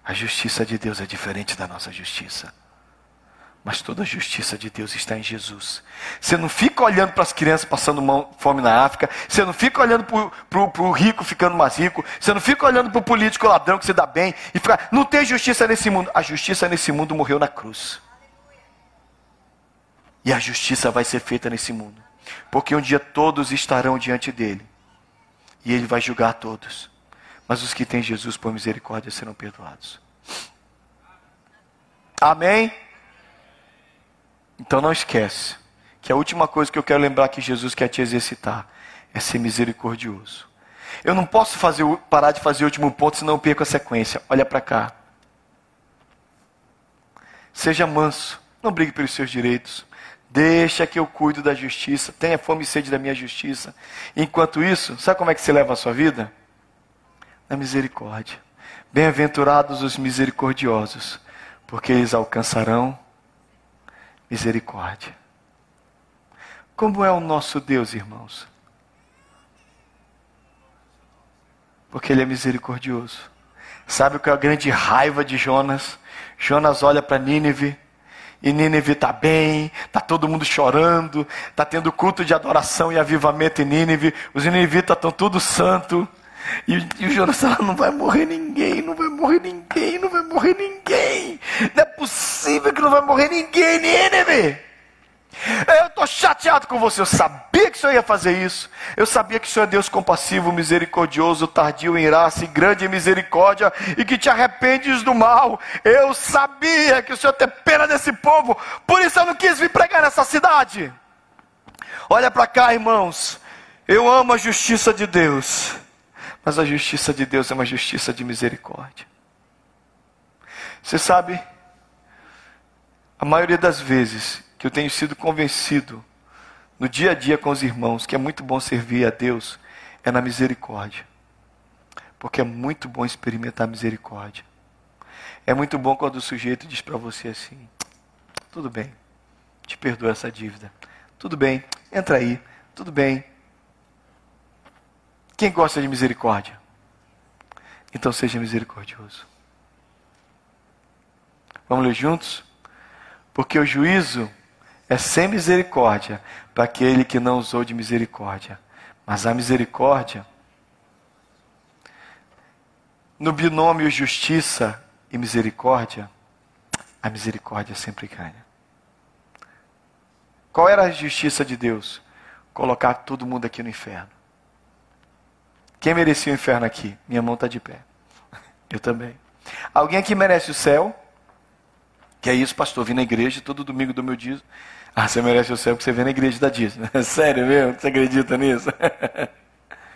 A justiça de Deus é diferente da nossa justiça. Mas toda a justiça de Deus está em Jesus. Você não fica olhando para as crianças passando fome na África. Você não fica olhando para o rico ficando mais rico. Você não fica olhando para o político ladrão que se dá bem. E fica, não tem justiça nesse mundo. A justiça nesse mundo morreu na cruz. E a justiça vai ser feita nesse mundo. Porque um dia todos estarão diante dele. E ele vai julgar todos. Mas os que têm Jesus por misericórdia serão perdoados. Amém? Então não esquece que a última coisa que eu quero lembrar que Jesus quer te exercitar é ser misericordioso. Eu não posso fazer, parar de fazer o último ponto, senão eu perco a sequência. Olha para cá. Seja manso, não brigue pelos seus direitos. Deixa que eu cuido da justiça. Tenha fome e sede da minha justiça. Enquanto isso, sabe como é que você leva a sua vida? Na misericórdia. Bem-aventurados os misericordiosos, porque eles alcançarão misericórdia. Como é o nosso Deus, irmãos? Porque Ele é misericordioso. Sabe o que é a grande raiva de Jonas? Jonas olha para Nínive e Nínive está bem, está todo mundo chorando, está tendo culto de adoração e avivamento em Nínive, os ninivitas estão tudo santo. E, e o Jonas não vai morrer ninguém, não vai morrer ninguém, não vai morrer ninguém. Não é possível que não vai morrer ninguém, Nínive. Eu estou chateado com você. Eu sabia que o Senhor ia fazer isso. Eu sabia que o Senhor é Deus compassivo, misericordioso, tardio em iraça e grande em misericórdia e que te arrependes do mal. Eu sabia que o Senhor tem pena desse povo. Por isso eu não quis vir pregar nessa cidade. Olha para cá, irmãos. Eu amo a justiça de Deus. Mas a justiça de Deus é uma justiça de misericórdia. Você sabe, a maioria das vezes que eu tenho sido convencido no dia a dia com os irmãos que é muito bom servir a Deus é na misericórdia. Porque é muito bom experimentar misericórdia. É muito bom quando o sujeito diz para você assim: tudo bem, te perdoo essa dívida. Tudo bem, entra aí. Tudo bem, quem gosta de misericórdia? Então seja misericordioso. Vamos ler juntos? Porque o juízo é sem misericórdia para aquele que não usou de misericórdia. Mas a misericórdia, no binômio justiça e misericórdia, a misericórdia sempre ganha. Qual era a justiça de Deus? Colocar todo mundo aqui no inferno. Quem merecia o inferno aqui? Minha mão está de pé. Eu também. Alguém aqui merece o céu? Que é isso, pastor? Vim na igreja todo domingo do meu dia. Ah, você merece o céu porque você vem na igreja da Disney. <laughs> Sério mesmo? Você acredita nisso?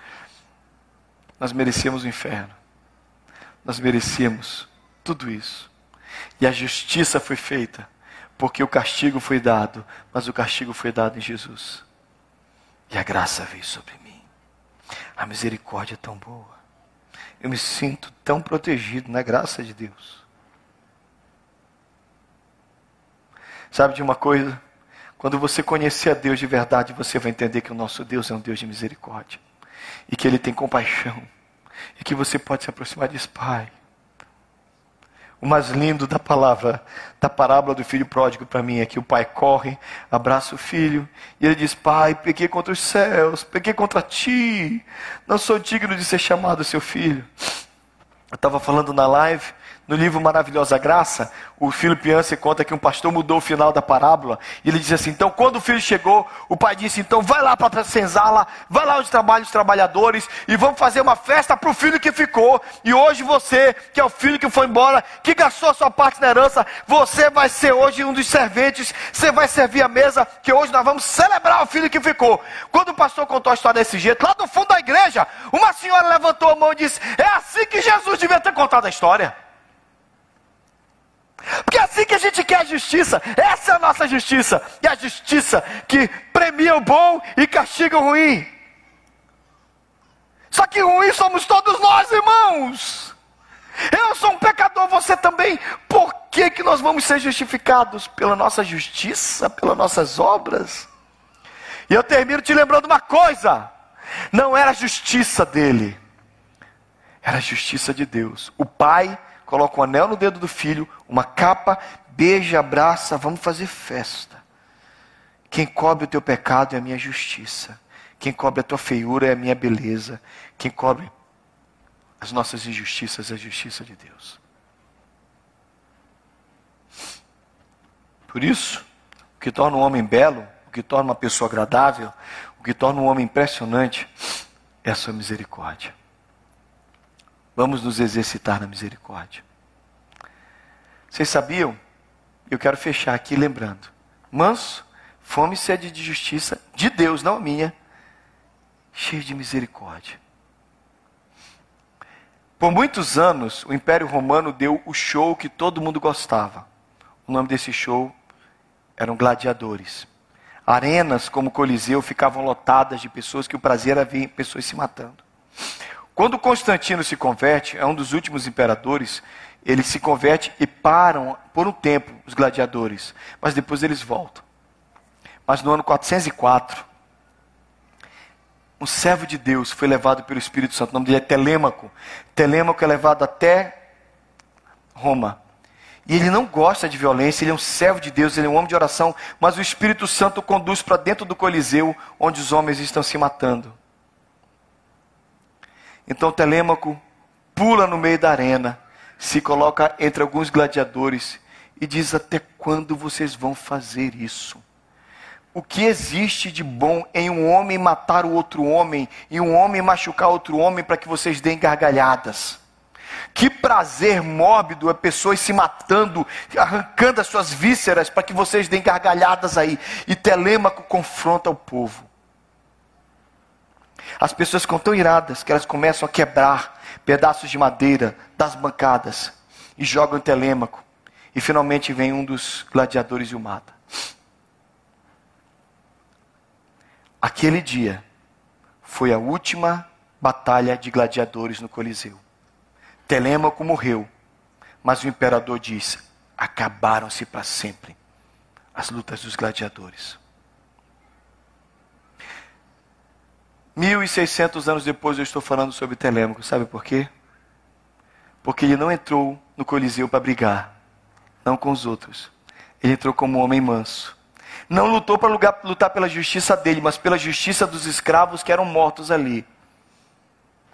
<laughs> Nós merecíamos o inferno. Nós merecíamos tudo isso. E a justiça foi feita, porque o castigo foi dado, mas o castigo foi dado em Jesus. E a graça veio sobre mim. A misericórdia é tão boa. Eu me sinto tão protegido na graça de Deus. Sabe de uma coisa? Quando você conhecer a Deus de verdade, você vai entender que o nosso Deus é um Deus de misericórdia. E que Ele tem compaixão. E que você pode se aproximar disso, Pai. O mais lindo da palavra, da parábola do filho pródigo para mim é que o pai corre, abraça o filho e ele diz: Pai, pequei contra os céus, pequei contra ti, não sou digno de ser chamado seu filho. Eu estava falando na live no livro Maravilhosa Graça, o Philip Yancey conta que um pastor mudou o final da parábola. E ele diz assim: então, quando o filho chegou, o pai disse: então, vai lá para a senzala, vai lá onde trabalham os trabalhadores e vamos fazer uma festa para o filho que ficou. E hoje você, que é o filho que foi embora, que gastou a sua parte na herança, você vai ser hoje um dos serventes, você vai servir a mesa, que hoje nós vamos celebrar o filho que ficou. Quando o pastor contou a história desse jeito, lá no fundo da igreja, uma senhora levantou a mão e disse: é assim que Jesus devia ter contado a história. Porque é assim que a gente quer a justiça. Essa é a nossa justiça. E a justiça que premia o bom e castiga o ruim. Só que ruim somos todos nós, irmãos. Eu sou um pecador, você também. Por que, que nós vamos ser justificados? Pela nossa justiça, pelas nossas obras? E eu termino te lembrando uma coisa: não era a justiça dele, era a justiça de Deus. O Pai coloca um anel no dedo do filho, uma capa, beija, abraça, vamos fazer festa. Quem cobre o teu pecado é a minha justiça. Quem cobre a tua feiura é a minha beleza. Quem cobre as nossas injustiças é a justiça de Deus. Por isso, o que torna um homem belo, o que torna uma pessoa agradável, o que torna um homem impressionante é a sua misericórdia. Vamos nos exercitar na misericórdia. Vocês sabiam? Eu quero fechar aqui lembrando. Manso, fome e sede de justiça de Deus, não minha, cheio de misericórdia. Por muitos anos, o Império Romano deu o show que todo mundo gostava. O nome desse show eram gladiadores. Arenas como Coliseu ficavam lotadas de pessoas que o prazer era ver pessoas se matando. Quando Constantino se converte, é um dos últimos imperadores, ele se converte e param por um tempo os gladiadores, mas depois eles voltam. Mas no ano 404, um servo de Deus foi levado pelo Espírito Santo, o nome dele é Telêmaco. Telêmaco é levado até Roma. E ele não gosta de violência, ele é um servo de Deus, ele é um homem de oração, mas o Espírito Santo conduz para dentro do Coliseu, onde os homens estão se matando. Então Telêmaco pula no meio da arena, se coloca entre alguns gladiadores e diz: Até quando vocês vão fazer isso? O que existe de bom em um homem matar o outro homem e um homem machucar outro homem para que vocês deem gargalhadas? Que prazer mórbido é pessoas se matando, arrancando as suas vísceras para que vocês deem gargalhadas aí. E Telêmaco confronta o povo. As pessoas ficam tão iradas que elas começam a quebrar pedaços de madeira das bancadas e jogam Telêmaco. E finalmente vem um dos gladiadores e o mata. Aquele dia foi a última batalha de gladiadores no Coliseu. Telêmaco morreu, mas o imperador diz: acabaram-se para sempre as lutas dos gladiadores. 1600 anos depois eu estou falando sobre Telêmaco. Sabe por quê? Porque ele não entrou no Coliseu para brigar, não com os outros. Ele entrou como um homem manso. Não lutou para lutar pela justiça dele, mas pela justiça dos escravos que eram mortos ali.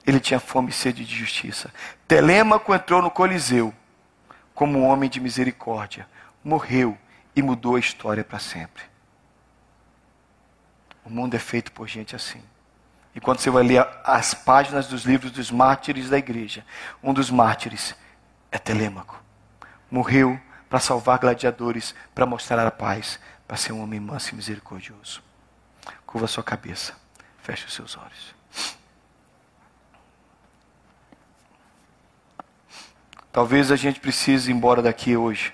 Ele tinha fome e sede de justiça. Telêmaco entrou no Coliseu como um homem de misericórdia. Morreu e mudou a história para sempre. O mundo é feito por gente assim. E quando você vai ler as páginas dos livros dos mártires da igreja, um dos mártires é Telêmaco. Morreu para salvar gladiadores, para mostrar a paz, para ser um homem manso e misericordioso. Curva sua cabeça, feche os seus olhos. Talvez a gente precise ir embora daqui hoje.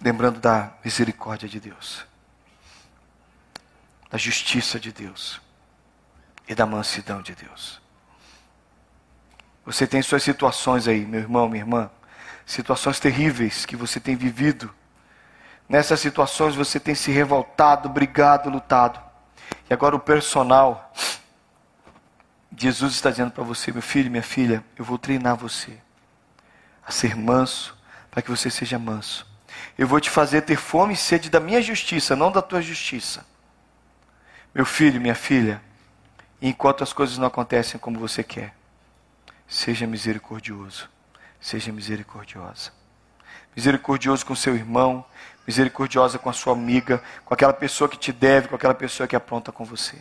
Lembrando da misericórdia de Deus, da justiça de Deus e da mansidão de Deus. Você tem suas situações aí, meu irmão, minha irmã, situações terríveis que você tem vivido. Nessas situações você tem se revoltado, brigado, lutado. E agora o personal Jesus está dizendo para você, meu filho, minha filha, eu vou treinar você a ser manso, para que você seja manso. Eu vou te fazer ter fome e sede da minha justiça, não da tua justiça. Meu filho, minha filha, enquanto as coisas não acontecem como você quer, seja misericordioso, seja misericordiosa. Misericordioso com seu irmão, misericordiosa com a sua amiga, com aquela pessoa que te deve, com aquela pessoa que apronta com você.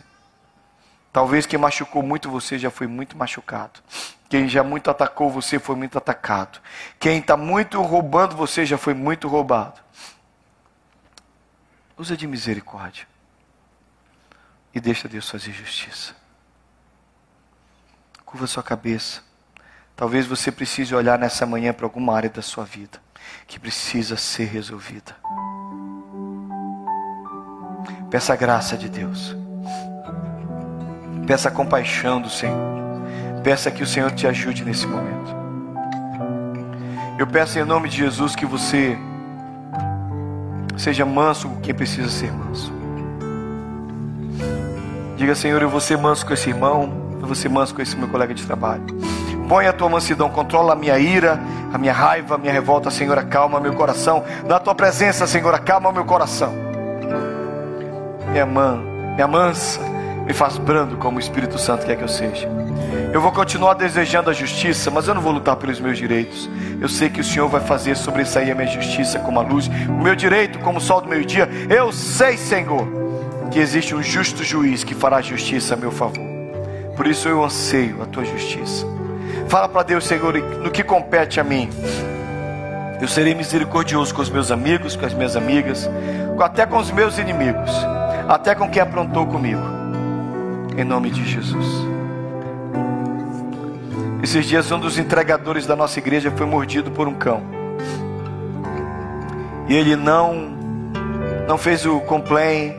Talvez quem machucou muito você já foi muito machucado. Quem já muito atacou você foi muito atacado. Quem está muito roubando você já foi muito roubado. Usa de misericórdia. E deixa Deus fazer justiça. Curva sua cabeça. Talvez você precise olhar nessa manhã para alguma área da sua vida que precisa ser resolvida. Peça a graça de Deus. Peça a compaixão do Senhor. Peça que o Senhor te ajude nesse momento. Eu peço em nome de Jesus que você seja manso com quem precisa ser manso. Diga, Senhor, eu vou ser manso com esse irmão, eu vou ser manso com esse meu colega de trabalho. Põe a tua mansidão, controla a minha ira, a minha raiva, a minha revolta, Senhor, acalma meu coração. Na tua presença, Senhor, acalma meu coração. Minha mãe, minha mansa, me faz brando como o Espírito Santo quer que eu seja. Eu vou continuar desejando a justiça, mas eu não vou lutar pelos meus direitos. Eu sei que o Senhor vai fazer sobressair a minha justiça como a luz, o meu direito como o sol do meio-dia. Eu sei, Senhor, que existe um justo juiz que fará justiça a meu favor. Por isso eu anseio a tua justiça. Fala para Deus, Senhor, no que compete a mim. Eu serei misericordioso com os meus amigos, com as minhas amigas, até com os meus inimigos, até com quem aprontou comigo em nome de Jesus. Esses dias, um dos entregadores da nossa igreja foi mordido por um cão. E ele não, não fez o complaint,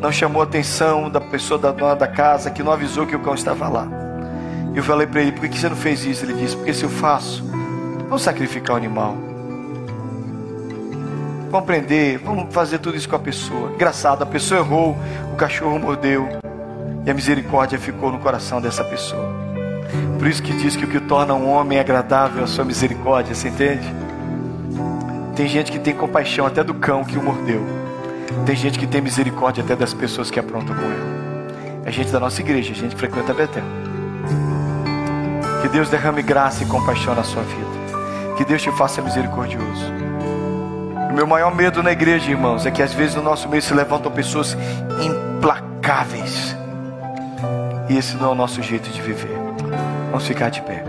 não chamou a atenção da pessoa da dona da casa, que não avisou que o cão estava lá. Eu falei para ele: por que você não fez isso? Ele disse: porque se eu faço, vamos sacrificar o animal. Vamos prender, vamos fazer tudo isso com a pessoa. Engraçado, a pessoa errou, o cachorro mordeu. E a misericórdia ficou no coração dessa pessoa. Por isso que diz que o que torna um homem agradável é a sua misericórdia, você entende? Tem gente que tem compaixão até do cão que o mordeu. Tem gente que tem misericórdia até das pessoas que aprontam com ele. É gente da nossa igreja, gente que frequenta Betel. Que Deus derrame graça e compaixão na sua vida. Que Deus te faça misericordioso. O meu maior medo na igreja, irmãos, é que às vezes no nosso meio se levantam pessoas implacáveis e esse não é o nosso jeito de viver. Vamos ficar de pé.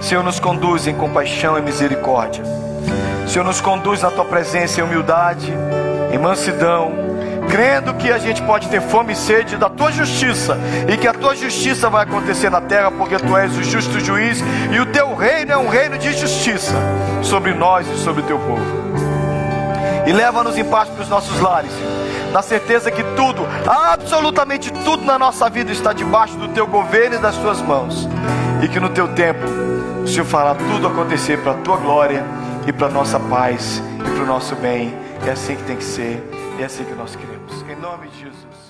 Senhor, nos conduz em compaixão e misericórdia. Senhor, nos conduz na tua presença em humildade, em mansidão, crendo que a gente pode ter fome e sede da tua justiça e que a tua justiça vai acontecer na terra, porque tu és o justo juiz e o teu reino é um reino de justiça sobre nós e sobre o teu povo. E leva-nos em paz para os nossos lares na certeza que tudo, absolutamente tudo na nossa vida está debaixo do teu governo e das tuas mãos, e que no teu tempo o Senhor fará tudo acontecer para a tua glória e para nossa paz e para o nosso bem. É assim que tem que ser, é assim que nós queremos. Em nome de Jesus.